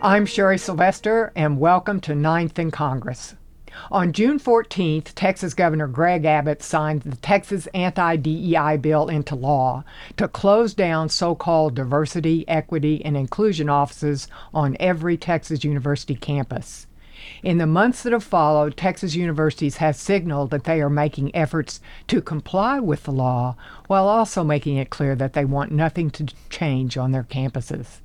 I'm Sherry Sylvester, and welcome to Ninth and Congress. On June 14th, Texas Governor Greg Abbott signed the Texas Anti DEI bill into law to close down so called diversity, equity, and inclusion offices on every Texas university campus. In the months that have followed, Texas universities have signaled that they are making efforts to comply with the law while also making it clear that they want nothing to change on their campuses.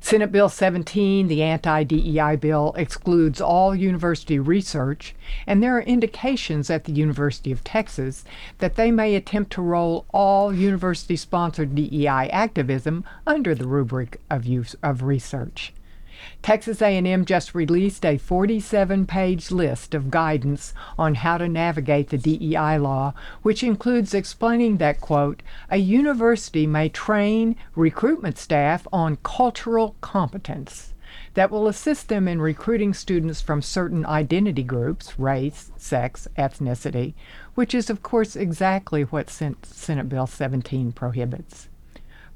Senate Bill 17, the anti DEI bill, excludes all university research, and there are indications at the University of Texas that they may attempt to roll all university sponsored DEI activism under the rubric of use of research. Texas A&M just released a 47-page list of guidance on how to navigate the DEI law, which includes explaining that quote, a university may train recruitment staff on cultural competence that will assist them in recruiting students from certain identity groups, race, sex, ethnicity, which is of course exactly what Senate Bill 17 prohibits.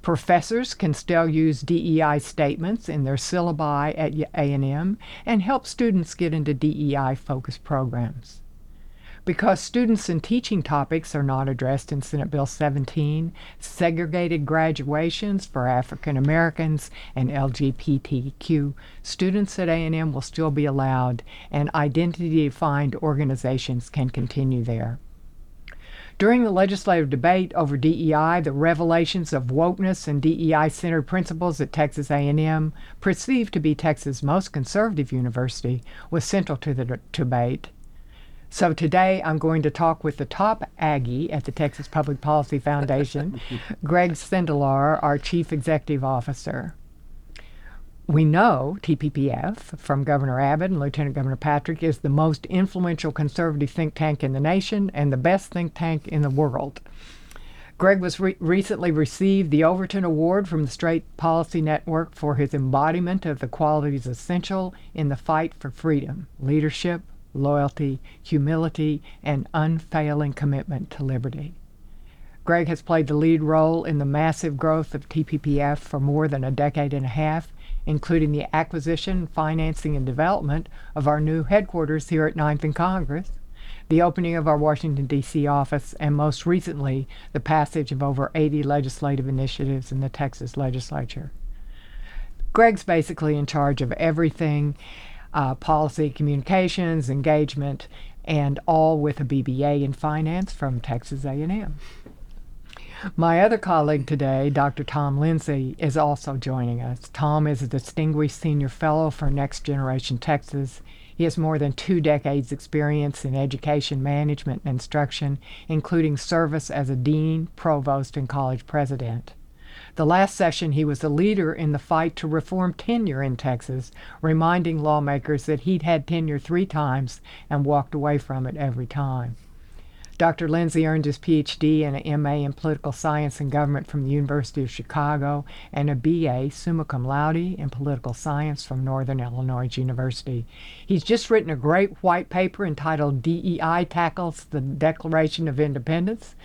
Professors can still use DEI statements in their syllabi at A&M and help students get into DEI focused programs. Because students and teaching topics are not addressed in Senate Bill 17, segregated graduations for African Americans and LGBTQ students at A&M will still be allowed and identity defined organizations can continue there. During the legislative debate over DEI, the revelations of wokeness and DEI-centered principles at Texas A&M, perceived to be Texas' most conservative university, was central to the debate. So today I'm going to talk with the top Aggie at the Texas Public Policy Foundation, Greg Sindelar, our Chief Executive Officer we know TPPF from Governor Abbott and Lieutenant Governor Patrick is the most influential conservative think tank in the nation and the best think tank in the world. Greg was re- recently received the Overton Award from the State Policy Network for his embodiment of the qualities essential in the fight for freedom, leadership, loyalty, humility, and unfailing commitment to liberty. Greg has played the lead role in the massive growth of TPPF for more than a decade and a half including the acquisition, financing, and development of our new headquarters here at Ninth and Congress, the opening of our Washington, D.C. office, and most recently, the passage of over 80 legislative initiatives in the Texas legislature. Greg's basically in charge of everything uh, policy, communications, engagement, and all with a BBA in finance from Texas A&M. My other colleague today, Dr. Tom Lindsay, is also joining us. Tom is a distinguished senior fellow for Next Generation Texas. He has more than two decades' experience in education management and instruction, including service as a dean, provost, and college president. The last session, he was a leader in the fight to reform tenure in Texas, reminding lawmakers that he'd had tenure three times and walked away from it every time. Dr. Lindsay earned his PhD and an MA in political science and government from the University of Chicago and a BA summa cum laude in political science from Northern Illinois University. He's just written a great white paper entitled DEI Tackles the Declaration of Independence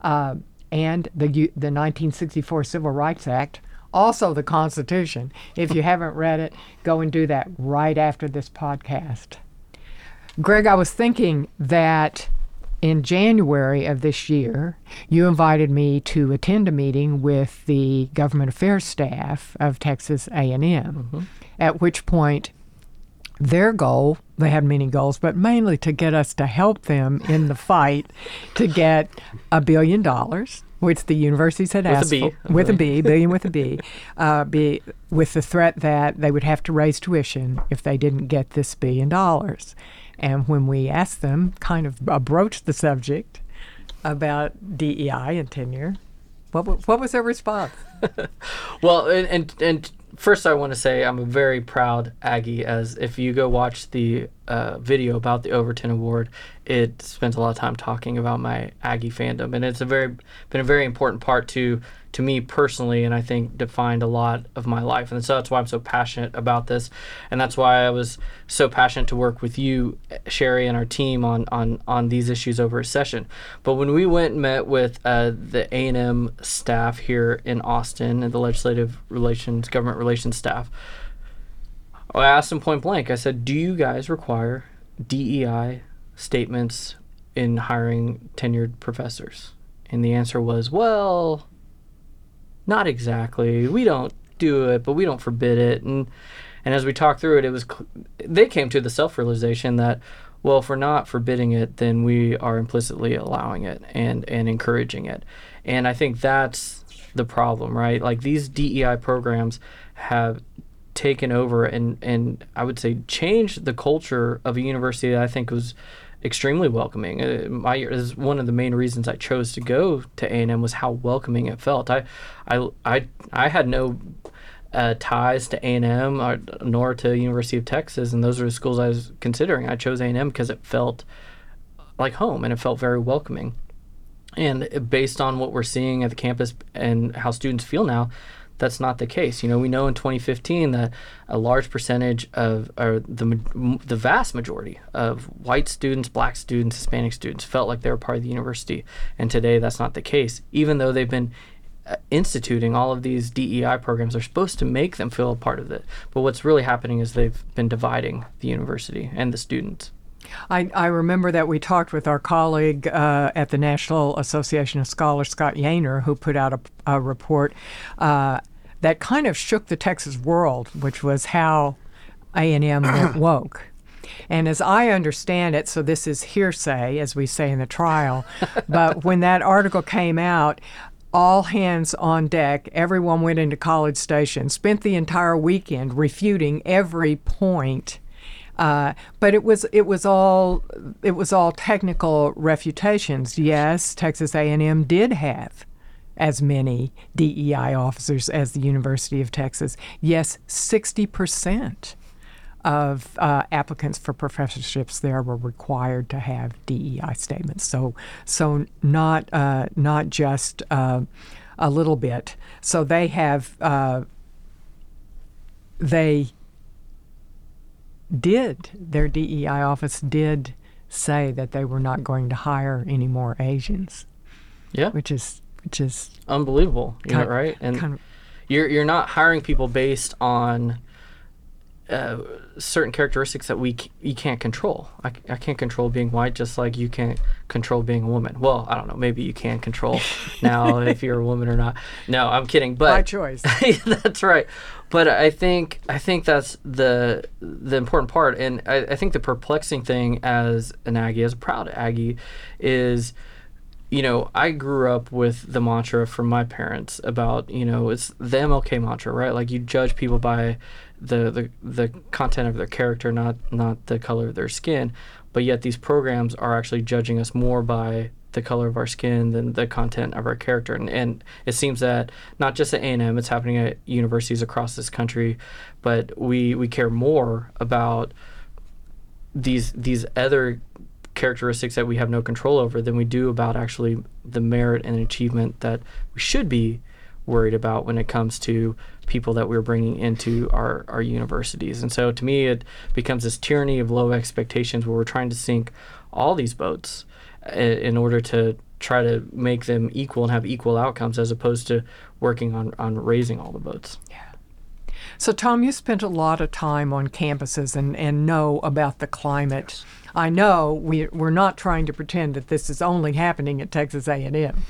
uh, and the, the 1964 Civil Rights Act also the Constitution. If you haven't read it, go and do that right after this podcast. Greg, I was thinking that in January of this year, you invited me to attend a meeting with the government affairs staff of Texas A&M. Mm-hmm. At which point, their goal, they had many goals, but mainly to get us to help them in the fight to get a billion dollars, which the universities had with asked a for, with a B, billion with a B, uh, be, with the threat that they would have to raise tuition if they didn't get this billion dollars. And when we asked them, kind of broached the subject about DEI and tenure, what, what was their response? well, and, and, and first I want to say I'm a very proud Aggie. As if you go watch the uh, video about the Overton Award, it spends a lot of time talking about my Aggie fandom, and it's a very been a very important part to to me personally, and I think defined a lot of my life, and so that's why I'm so passionate about this, and that's why I was so passionate to work with you, Sherry, and our team on on on these issues over a session. But when we went and met with uh, the A and M staff here in Austin and the legislative relations government relations staff I asked them point blank. I said, "Do you guys require DEI statements in hiring tenured professors?" And the answer was, "Well, not exactly. We don't do it, but we don't forbid it." And and as we talked through it, it was cl- they came to the self realization that well, if we're not forbidding it, then we are implicitly allowing it and and encouraging it. And I think that's the problem, right? Like these DEI programs have taken over and and I would say changed the culture of a university that I think was extremely welcoming. Uh, my is one of the main reasons I chose to go to A and M was how welcoming it felt. I, I, I, I had no uh, ties to A and M nor to University of Texas, and those are the schools I was considering. I chose A and M because it felt like home and it felt very welcoming. And based on what we're seeing at the campus and how students feel now, that's not the case. You know, we know in 2015 that a large percentage of, or the the vast majority of white students, black students, Hispanic students felt like they were part of the university, and today that's not the case. Even though they've been uh, instituting all of these DEI programs, they're supposed to make them feel a part of it. But what's really happening is they've been dividing the university and the students. I, I remember that we talked with our colleague uh, at the National Association of Scholars, Scott Yenor, who put out a, a report uh, that kind of shook the Texas world, which was how A&M went woke. And as I understand it, so this is hearsay, as we say in the trial, but when that article came out, all hands on deck. Everyone went into College Station, spent the entire weekend refuting every point uh, but it was it was all it was all technical refutations. Yes, Texas A&M did have as many DEI officers as the University of Texas. Yes, sixty percent of uh, applicants for professorships there were required to have DEI statements. So so not uh, not just uh, a little bit. So they have uh, they did, their DEI office did say that they were not going to hire any more Asians. Yeah. Which is which is unbelievable, you know, right? And kind of, you're you're not hiring people based on uh, certain characteristics that we c- you can't control. I, I can't control being white, just like you can't control being a woman. Well, I don't know. Maybe you can control now if you're a woman or not. No, I'm kidding. But by choice. that's right but I think I think that's the the important part, and I, I think the perplexing thing as an Aggie, as a proud Aggie, is you know, I grew up with the mantra from my parents about, you know, it's the MLK mantra, right? Like you judge people by the, the the content of their character, not not the color of their skin. But yet these programs are actually judging us more by the color of our skin than the content of our character. And, and it seems that not just at A&M, it's happening at universities across this country, but we, we care more about these these other characteristics that we have no control over than we do about actually the merit and achievement that we should be worried about when it comes to people that we're bringing into our, our universities. And so to me, it becomes this tyranny of low expectations where we're trying to sink all these boats eh, in order to try to make them equal and have equal outcomes as opposed to working on, on raising all the boats. Yeah. So, Tom, you spent a lot of time on campuses and, and know about the climate. Yes. I know we, we're not trying to pretend that this is only happening at Texas A&M.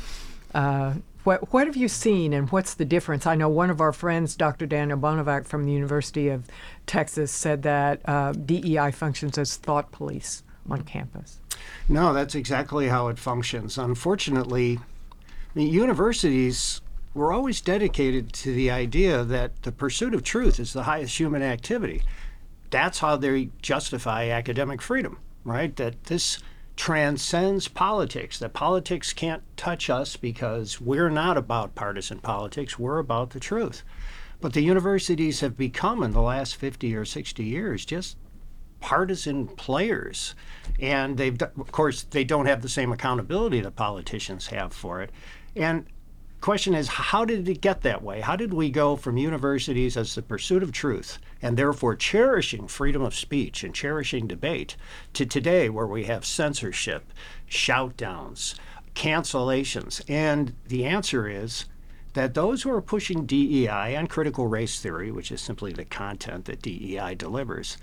Uh, what, what have you seen and what's the difference? I know one of our friends, Dr. Daniel Bonevac from the University of Texas, said that uh, DEI functions as thought police on campus. No, that's exactly how it functions. Unfortunately, I mean, universities were always dedicated to the idea that the pursuit of truth is the highest human activity. That's how they justify academic freedom, right? That this transcends politics, that politics can't touch us because we're not about partisan politics, we're about the truth. But the universities have become, in the last 50 or 60 years, just partisan players. And they've, of course, they don't have the same accountability that politicians have for it. And question is, how did it get that way? How did we go from universities as the pursuit of truth and therefore cherishing freedom of speech and cherishing debate to today where we have censorship, shout downs, cancellations? And the answer is that those who are pushing DEI on critical race theory, which is simply the content that DEI delivers,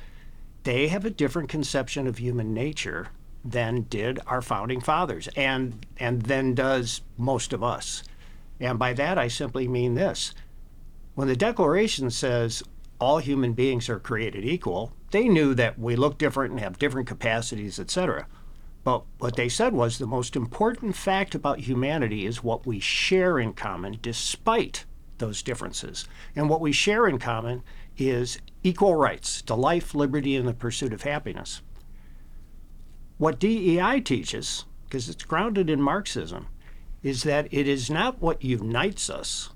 they have a different conception of human nature than did our founding fathers and and then does most of us. And by that I simply mean this. When the Declaration says all human beings are created equal, they knew that we look different and have different capacities, etc. But what they said was the most important fact about humanity is what we share in common despite those differences. And what we share in common is equal rights to life, liberty, and the pursuit of happiness. What DEI teaches, because it's grounded in Marxism, is that it is not what unites us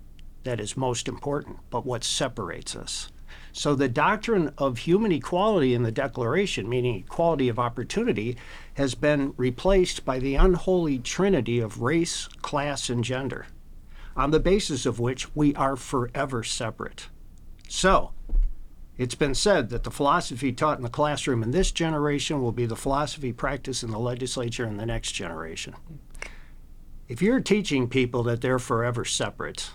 that is most important, but what separates us. So the doctrine of human equality in the Declaration, meaning equality of opportunity, has been replaced by the unholy trinity of race, class, and gender, on the basis of which we are forever separate. So, it's been said that the philosophy taught in the classroom in this generation will be the philosophy practiced in the legislature in the next generation. If you're teaching people that they're forever separate,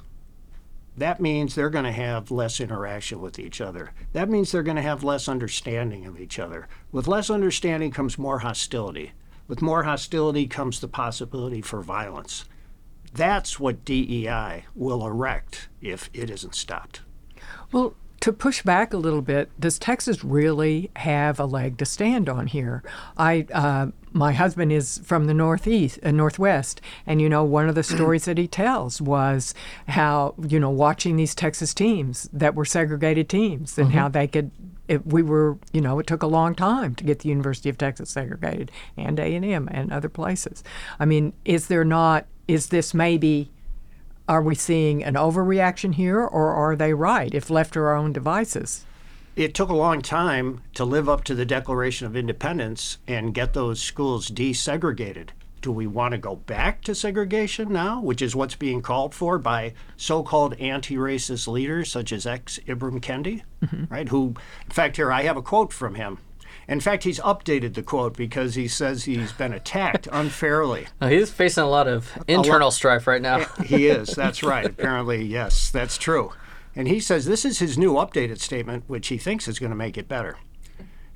that means they're going to have less interaction with each other. That means they're going to have less understanding of each other. With less understanding comes more hostility. With more hostility comes the possibility for violence. That's what DEI will erect if it isn't stopped. Well, to push back a little bit, does Texas really have a leg to stand on here? I, uh, my husband is from the northeast, uh, northwest, and you know one of the stories that he tells was how you know watching these Texas teams that were segregated teams and mm-hmm. how they could. It, we were, you know, it took a long time to get the University of Texas segregated and A and M and other places. I mean, is there not? Is this maybe? Are we seeing an overreaction here, or are they right if left to our own devices? It took a long time to live up to the Declaration of Independence and get those schools desegregated. Do we want to go back to segregation now, which is what's being called for by so called anti racist leaders such as ex Ibram Kendi, mm-hmm. right? Who, in fact, here I have a quote from him in fact, he's updated the quote because he says he's been attacked unfairly. he's facing a lot of internal lot, strife right now. he is. That's right. Apparently, yes, that's true. And he says this is his new updated statement, which he thinks is going to make it better.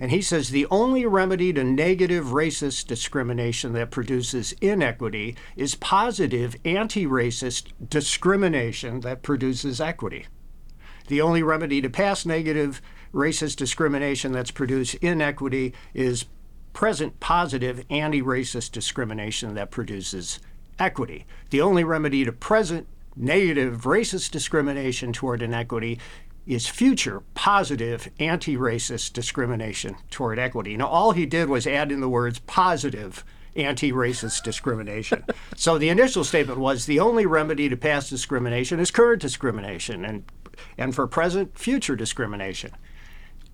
And he says the only remedy to negative racist discrimination that produces inequity is positive anti racist discrimination that produces equity. The only remedy to past negative racist discrimination that's produced inequity is present positive anti racist discrimination that produces equity. The only remedy to present negative racist discrimination toward inequity is future positive anti racist discrimination toward equity. Now, all he did was add in the words positive anti racist discrimination. so the initial statement was the only remedy to past discrimination is current discrimination and, and for present, future discrimination.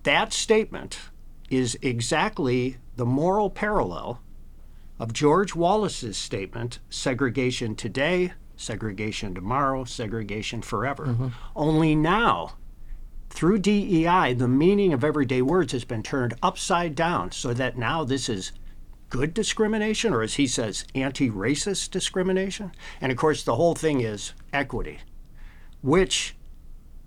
That statement is exactly the moral parallel of George Wallace's statement segregation today, segregation tomorrow, segregation forever. Mm-hmm. Only now, through DEI, the meaning of everyday words has been turned upside down so that now this is good discrimination, or as he says, anti racist discrimination. And of course, the whole thing is equity, which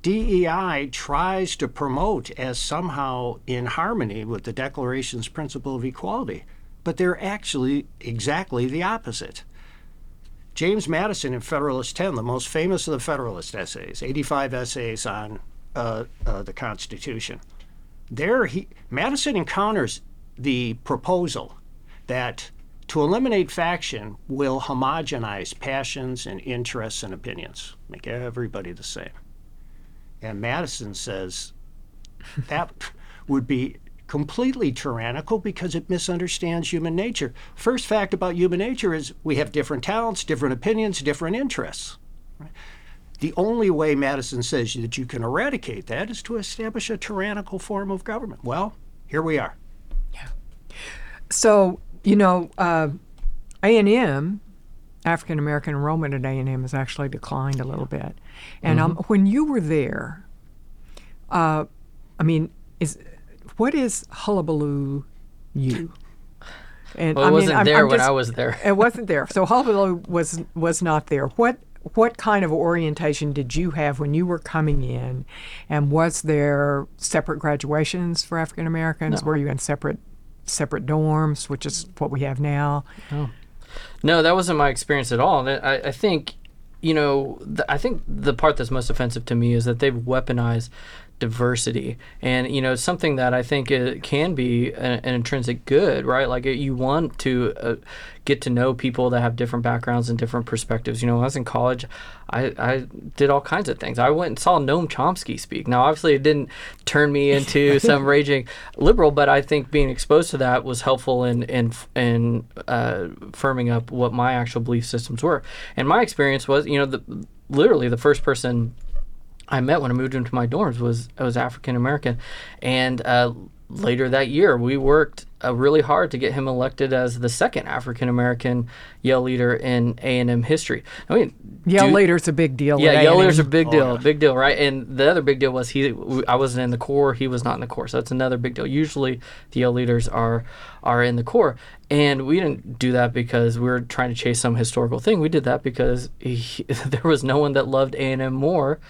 DEI tries to promote as somehow in harmony with the Declaration's principle of equality, but they're actually exactly the opposite. James Madison in Federalist 10, the most famous of the Federalist essays, 85 essays on uh, uh, the Constitution, there he, Madison encounters the proposal that to eliminate faction will homogenize passions and interests and opinions, make everybody the same. And Madison says that would be completely tyrannical because it misunderstands human nature. First fact about human nature is we have different talents, different opinions, different interests. The only way Madison says that you can eradicate that is to establish a tyrannical form of government. Well, here we are. Yeah. So you know, uh, A and M African American enrollment at A&M has actually declined a little bit. And um, mm-hmm. um, when you were there, uh, I mean, is what is Hullabaloo U? And well, it I wasn't mean, there I'm, I'm when just, I was there. it wasn't there. So hullabaloo was was not there. What what kind of orientation did you have when you were coming in? And was there separate graduations for African Americans? No. Were you in separate separate dorms, which is what we have now? No, that wasn't my experience at all. And I, I think, you know, th- I think the part that's most offensive to me is that they've weaponized diversity. And you know something that i think it can be an, an intrinsic good right? Like it, you want to uh, get to know people that have different backgrounds and different perspectives. You know when i was in college I, I did all kinds of things. I went and saw noam chomsky speak. Now obviously it didn't turn me into some raging liberal but i think being exposed to that was helpful in in in uh, firming up what my actual belief systems were. And my experience was you know the literally the first person I met when I moved into my dorms was I was African American, and uh, later that year we worked uh, really hard to get him elected as the second African American yell leader in A and M history. I mean, yell dude- leader's a big deal. yeah, at yell A&M. leaders a big deal, yeah. big deal, right? And the other big deal was he, I wasn't in the Corps, he was not in the Corps, so that's another big deal. Usually, the yell leaders are are in the Corps, and we didn't do that because we were trying to chase some historical thing. We did that because he, there was no one that loved A and M more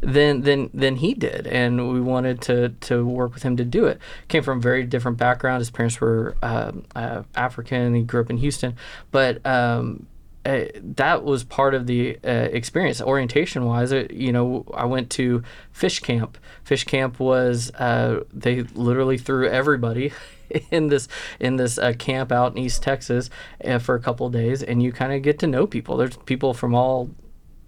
than than than he did, and we wanted to to work with him to do it. Came from a very different background. His parents were um, uh, African. He grew up in Houston, but. Um, uh, that was part of the uh, experience orientation wise uh, you know i went to fish camp fish camp was uh, they literally threw everybody in this in this uh, camp out in east texas uh, for a couple days and you kind of get to know people there's people from all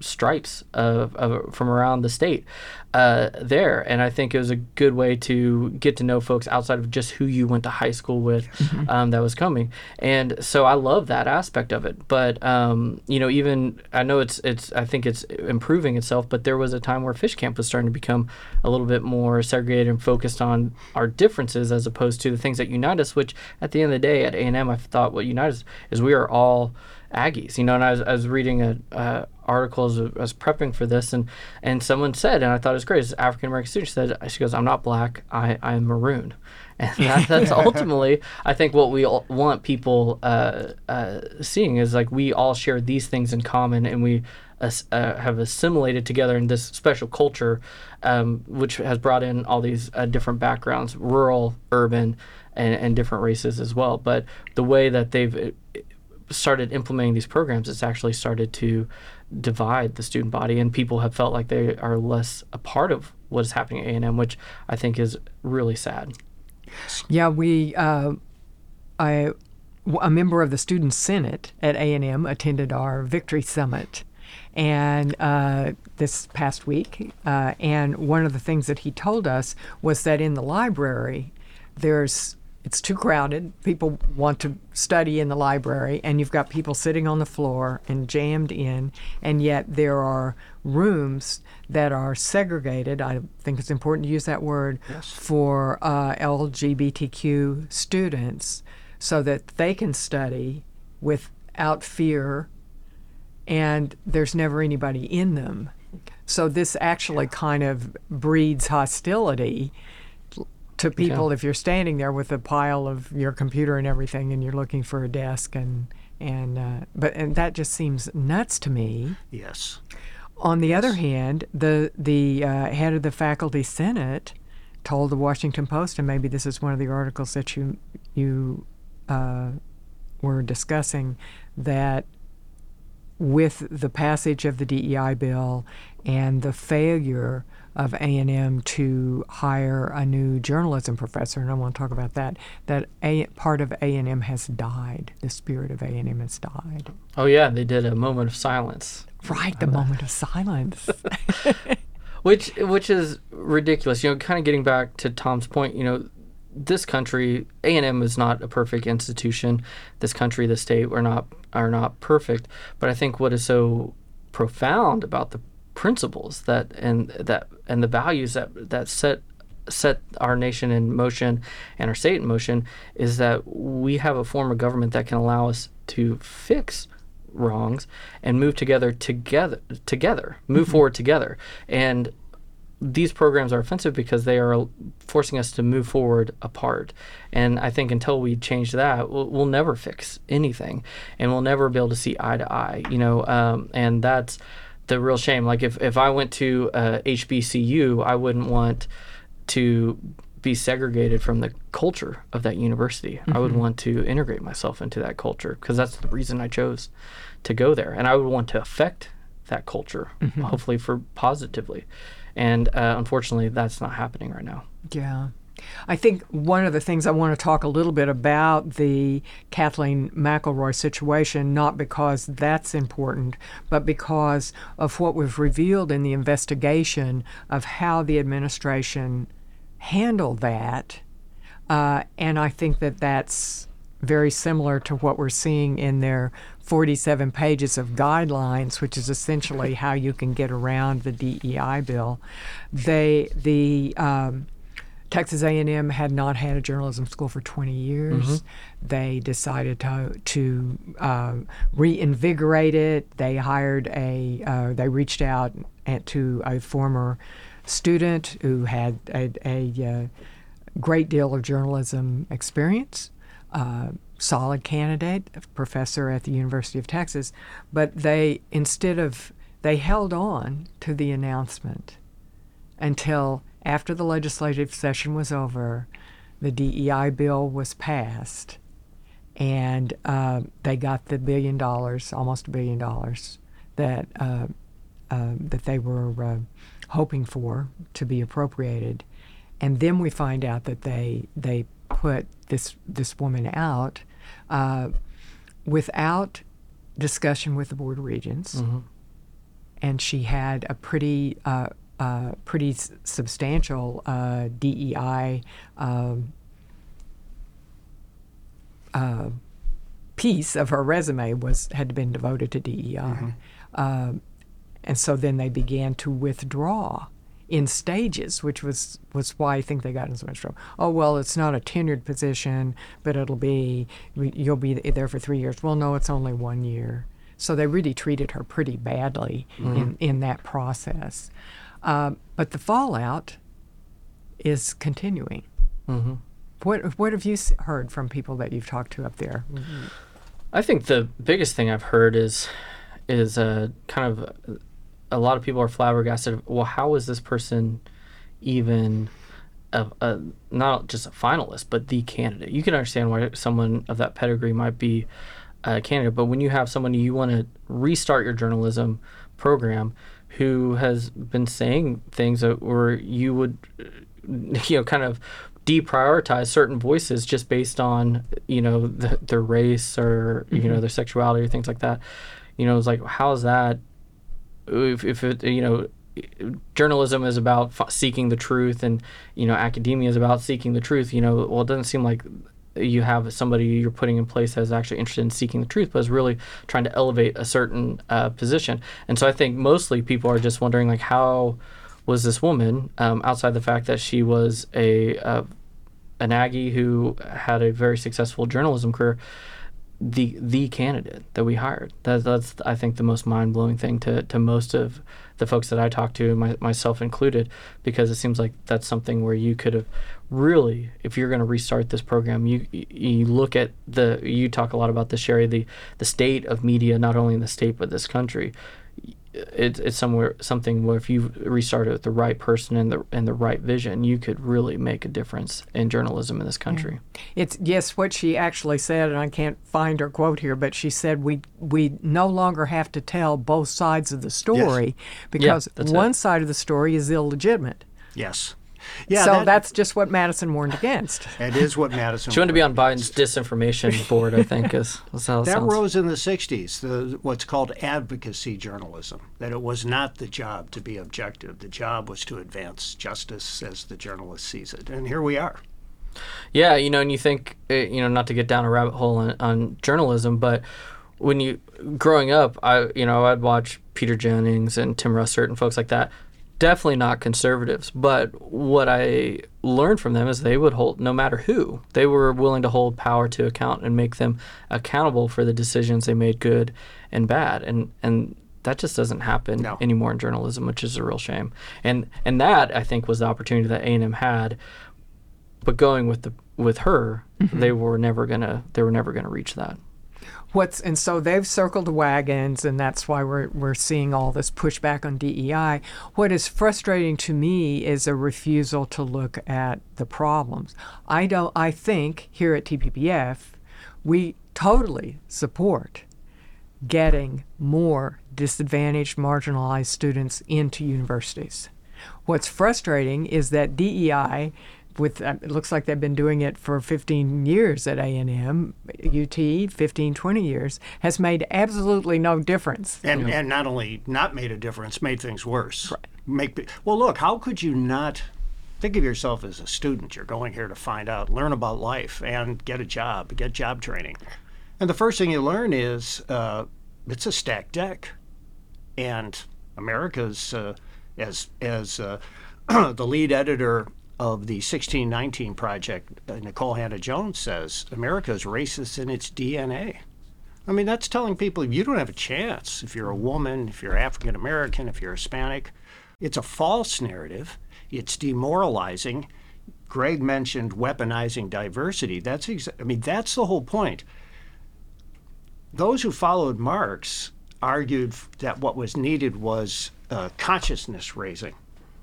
stripes of, of from around the state uh, there, and I think it was a good way to get to know folks outside of just who you went to high school with um, that was coming. And so I love that aspect of it. But um, you know, even I know it's it's I think it's improving itself, but there was a time where fish camp was starting to become a little bit more segregated and focused on our differences as opposed to the things that unite us. Which at the end of the day, at A and M, I thought what unites us is we are all Aggies, you know, and I was, I was reading a uh, article as I was prepping for this, and and someone said, and I thought was great. This African American student said, she goes, "I'm not black, I I'm maroon," and that, that's ultimately, I think, what we all want people uh, uh, seeing is like we all share these things in common, and we as- uh, have assimilated together in this special culture, um, which has brought in all these uh, different backgrounds, rural, urban, and, and different races as well. But the way that they've uh, started implementing these programs, it's actually started to divide the student body, and people have felt like they are less a part of what is happening at A&M, which I think is really sad. Yeah, we. Uh, I, a member of the student senate at A and M attended our victory summit, and uh, this past week. Uh, and one of the things that he told us was that in the library, there's it's too crowded. People want to study in the library, and you've got people sitting on the floor and jammed in, and yet there are rooms that are segregated. I think it's important to use that word for uh, LGBTQ students so that they can study without fear and there's never anybody in them. So this actually kind of breeds hostility to people if you're standing there with a pile of your computer and everything and you're looking for a desk and and uh, but and that just seems nuts to me. Yes. On the other hand, the the uh, head of the faculty senate told the Washington Post, and maybe this is one of the articles that you you uh, were discussing, that with the passage of the DEI bill and the failure of A&M to hire a new journalism professor, and I want to talk about that, that a, part of A&M has died. The spirit of A&M has died. Oh yeah, they did a moment of silence, Right, the moment of silence. which which is ridiculous. You know, kind of getting back to Tom's point. You know, this country, A and M is not a perfect institution. This country, the state, are not are not perfect. But I think what is so profound about the principles that and that and the values that that set set our nation in motion and our state in motion is that we have a form of government that can allow us to fix wrongs and move together together together move forward together and these programs are offensive because they are forcing us to move forward apart. And I think until we change that, we'll, we'll never fix anything, and we'll never be able to see eye to eye. You know, um, and that's the real shame. Like if if I went to uh, HBCU, I wouldn't want to be segregated from the culture of that university. I would want to integrate myself into that culture because that's the reason I chose to go there, and I would want to affect that culture, hopefully for positively. And uh, unfortunately, that's not happening right now. Yeah. I think one of the things I want to talk a little bit about the Kathleen McElroy situation, not because that's important, but because of what was revealed in the investigation of how the administration handled that. Uh, and I think that that's very similar to what we're seeing in their 47 pages of guidelines, which is essentially how you can get around the DEI bill. They the um, Texas A&M had not had a journalism school for 20 years. They decided to to uh, reinvigorate it. They hired a. Uh, they reached out at, to a former student who had a, a uh, great deal of journalism experience. Uh, solid candidate, a professor at the University of Texas, but they instead of they held on to the announcement until after the legislative session was over, the DEI bill was passed, and uh, they got the billion dollars, almost a billion dollars, that uh, uh, that they were uh, hoping for to be appropriated, and then we find out that they they put this this woman out uh, without discussion with the board of regents, and she had a pretty uh, uh, pretty s- substantial uh, DEI um, uh, piece of her resume was had been devoted to DEI, Um, and so then they began to withdraw in stages, which was was why I think they got in so much trouble. Oh well, it's not a tenured position, but it'll be you'll be there for three years. Well, no, it's only one year. So they really treated her pretty badly in, in that process. Um, but the fallout is continuing. hmm What what have you heard from people that you've talked to up there? I think the biggest thing I've heard is is uh, kind of a lot of people are flabbergasted. Well, how is this person even a, a not just a finalist, but the candidate? You can understand why someone of that pedigree might be a candidate, but when you have someone you want to restart your journalism program who has been saying things that where you would you know kind of deprioritize certain voices just based on you know the, their race or you know mm-hmm. their sexuality or things like that. You know it's like how is that if, if it you know journalism is about f- seeking the truth and you know academia is about seeking the truth you know well it doesn't seem like you have somebody you're putting in place that's actually interested in seeking the truth but is really trying to elevate a certain uh, position. And so i think mostly people are just wondering like how was this woman um, outside the fact that she was a uh, an Aggie who had a very successful journalism career, the the candidate that we hired. That, that's I think the most mind blowing thing to, to most of the folks that I talked to, my, myself included, because it seems like that's something where you could have really, if you're going to restart this program, you you look at the you talk a lot about the Sherry the the state of media, not only in the state but this country it's it's somewhere something where if you restart it with the right person and the and the right vision, you could really make a difference in journalism in this country. It's yes, what she actually said, and I can't find her quote here, but she said we we no longer have to tell both sides of the story because that's one it. side of the story is illegitimate. Yes. Yeah, so that- that's just what Madison warned against. It is what Madison. She wanted to be on Biden's disinformation board, I think, is that's how it That sounds. rose in the 60s, the, what's called advocacy journalism, that it was not the job to be objective. The job was to advance justice as the journalist sees it. And here we are. Yeah, you know, and you think, uh, you know, not to get down a rabbit hole on, on journalism, but when you growing up, I, you know, I'd watch Peter Jennings and Tim Russert and folks like that. Definitely not conservatives, but what I learned from them is they would hold, no matter who, they were willing to hold power to account and make them accountable for the decisions they made, good and bad, and and that just doesn't happen No. anymore in journalism, which is a real shame. And and that I think was the opportunity that A and M had but going with the with her, mm-hmm. they were never gonna they were never gonna reach that. What's and so they've circled wagons and that's why we're we're seeing all this pushback on DEI. What is frustrating to me is a refusal to look at the problems. I don't I think here at TPPF we totally support getting more disadvantaged marginalized students into universities. What's frustrating is that DEI with uh, it looks like they've been doing it for 15 years at A&M, UT 15 20 years has made absolutely no difference. And and not only not made a difference, made things worse. Right. Make well, look, how could you not think of yourself as a student? You're going here to find out, learn about life, and get a job, get job training. And the first thing you learn is uh, it's a stacked deck, and America's uh, as as uh, the lead editor of the 1619 Project, uh, Nikole Hannah-Jones says America is racist in its DNA. I mean, that's telling people you don't have a chance if you're a woman, if you're African American, if you're Hispanic. It's a false narrative. It's demoralizing. Greg mentioned weaponizing diversity. That's exa- I mean, that's the whole point. Those who followed Marx argued that what was needed was uh, consciousness raising.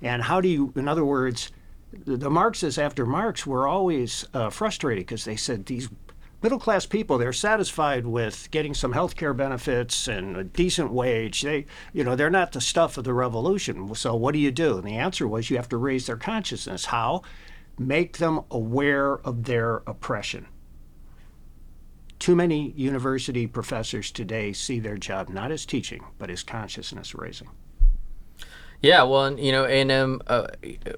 And how do you, in other words, the, Marxists after Marx were always uh, frustrated because they said these middle class people they're satisfied with getting some health care benefits and a decent wage. They you know they're not the stuff of the revolution. So what do you do? And the answer was you have to raise their consciousness. How? Make them aware of their oppression. Too many university professors today see their job not as teaching but as consciousness raising yeah, well, you know, A&M, uh,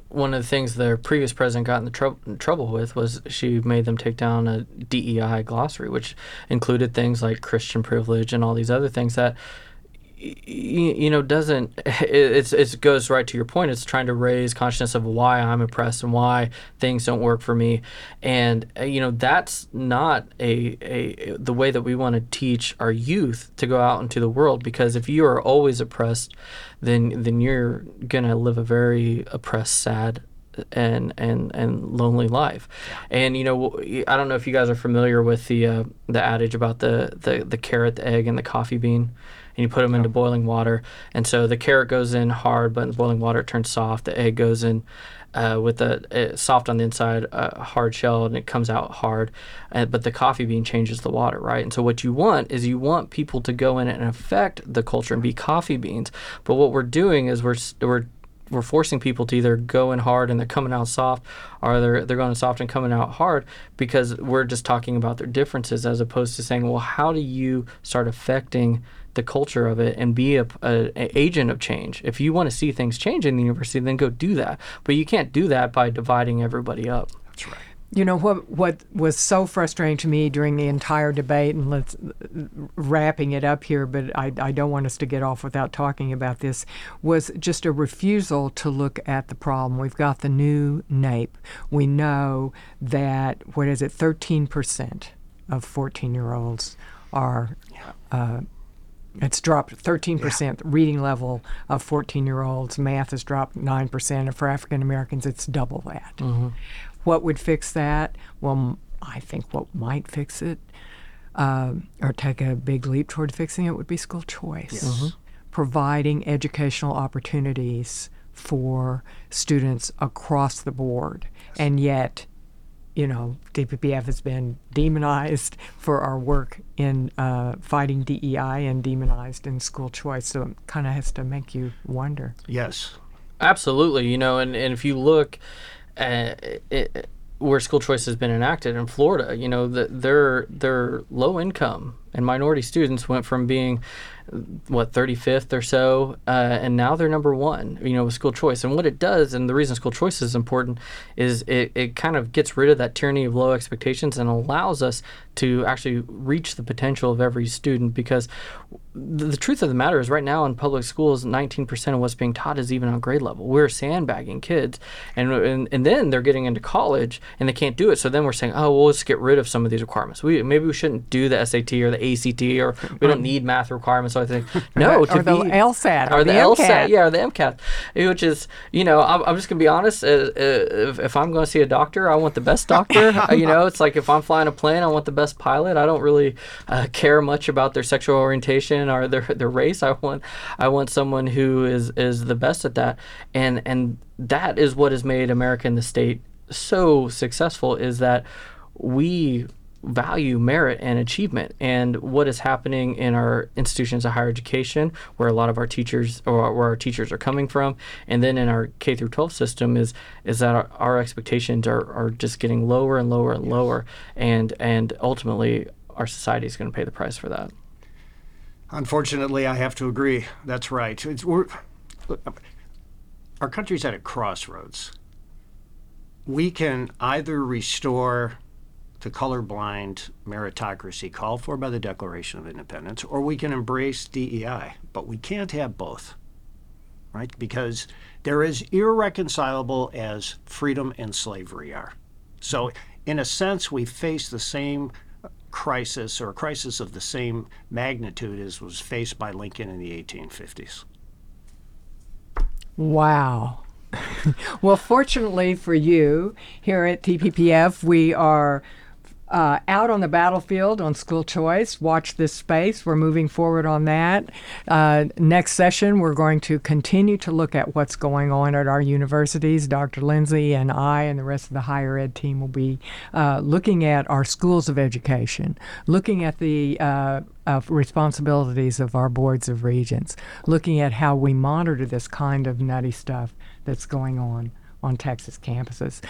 one of the things their previous president got in trouble with was she made them take down a DEI glossary, which included things like Christian privilege and all these other things that you know doesn't it, it goes right to your point. It's trying to raise consciousness of why i'm oppressed and why things don't work for me. And uh, you know that's not a, a the way that we want to teach our youth to go out into the world. Because if you are always oppressed then then you're gonna live a very oppressed sad and and and lonely life. And you know, I don't know if you guys are familiar with the uh, the adage about the, the the carrot, the egg, and the coffee bean and you put them into boiling water. And so the carrot goes in hard, but in the boiling water it turns soft. The egg goes in uh, with a, soft on the inside, a hard shell, and it comes out hard. Uh, but the coffee bean changes the water, right? And so what you want is you want people to go in and affect the culture and be coffee beans. But what we're doing is we're we're we're forcing people to either go in hard and they're coming out soft, or they're they're going soft and coming out hard because we're just talking about their differences as opposed to saying, well, how do you start affecting the culture of it and be a, a, a, agent of change. If you want to see things change in the university, then go do that. But you can't do that by dividing everybody up. That's right. You know what? What was so frustrating to me during the entire debate, and let's wrapping it up here, but I, I don't want us to get off without talking about this, was just a refusal to look at the problem. We've got the new NAEP. We know that what is it? Thirteen percent of fourteen-year-olds are. Uh, it's dropped 13% yeah. reading level of 14 year olds. Math has dropped 9%. And for African Americans, it's double that. Mm-hmm. What would fix that? Well, I think what might fix it uh, or take a big leap toward fixing it would be school choice. Yes. Mm-hmm. Providing educational opportunities for students across the board. Yes. And yet, you know, TPPF has been demonized for our work in uh, fighting DEI and demonized in school choice. So it kind of has to make you wonder. Yes. Absolutely. You know, and, and if you look at it, where school choice has been enacted in Florida, you know, the, their, their low income and minority students went from being what 35th or so uh, and now they're number one you know with school choice. And what it does and the reason school choice is important is it, it kind of gets rid of that tyranny of low expectations and allows us to actually reach the potential of every student. Because the truth of the matter is right now in public schools 19% of what's being taught is even on grade level. We're sandbagging kids and, and and then they're getting into college and they can't do it. So then we're saying oh well let's get rid of some of these requirements. We maybe we shouldn't do the SAT or the the ACT or we don't need math requirements. So I think no, or to the be LSAT or the, MCAT. LSAT, yeah, or the MCAT, which is you know I'm, I'm just gonna be honest. Uh, uh, if, if I'm going to see a doctor, I want the best doctor. Uh, you know, it's like if I'm flying a plane, I want the best pilot. I don't really uh, care much about their sexual orientation or their their race. I want I want someone who is is the best at that, and and that is what has made America and the state so successful. Is that we value merit and achievement and what is happening in our institutions of higher education where a lot of our teachers or where our teachers are coming from and then in our K through 12 system is is that our, our expectations are, are just getting lower and lower and lower and and ultimately our society is going to pay the price for that Unfortunately, I have to agree. That's right. It's, we're, our country's at a crossroads. We can either restore the colorblind meritocracy called for by the Declaration of Independence, or we can embrace DEI. But we can't have both, right? Because they're as irreconcilable as freedom and slavery are. So, in a sense, we face the same crisis or a crisis of the same magnitude as was faced by Lincoln in the 1850s. Wow. well, fortunately for you, here at TPPF, we are uh, out on the battlefield on school choice. Watch this space. We're moving forward on that. Uh, next session, we're going to continue to look at what's going on at our universities. Dr. Lindsay and I and the rest of the higher ed team will be uh, looking at our schools of education, looking at the uh, responsibilities of our boards of regents, looking at how we monitor this kind of nutty stuff that's going on on Texas campuses.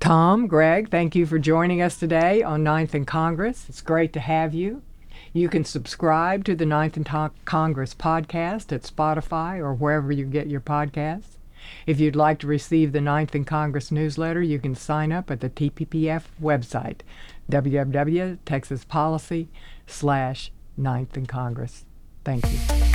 Tom, Greg, thank you for joining us today on Ninth and Congress. It's great to have you. You can subscribe to the Ninth Ta- Congress podcast at Spotify or wherever you get your podcasts. If you'd like to receive the Ninth and Congress newsletter, you can sign up at the TPPF website, www.texaspolicy slash Ninth and Congress. Thank you.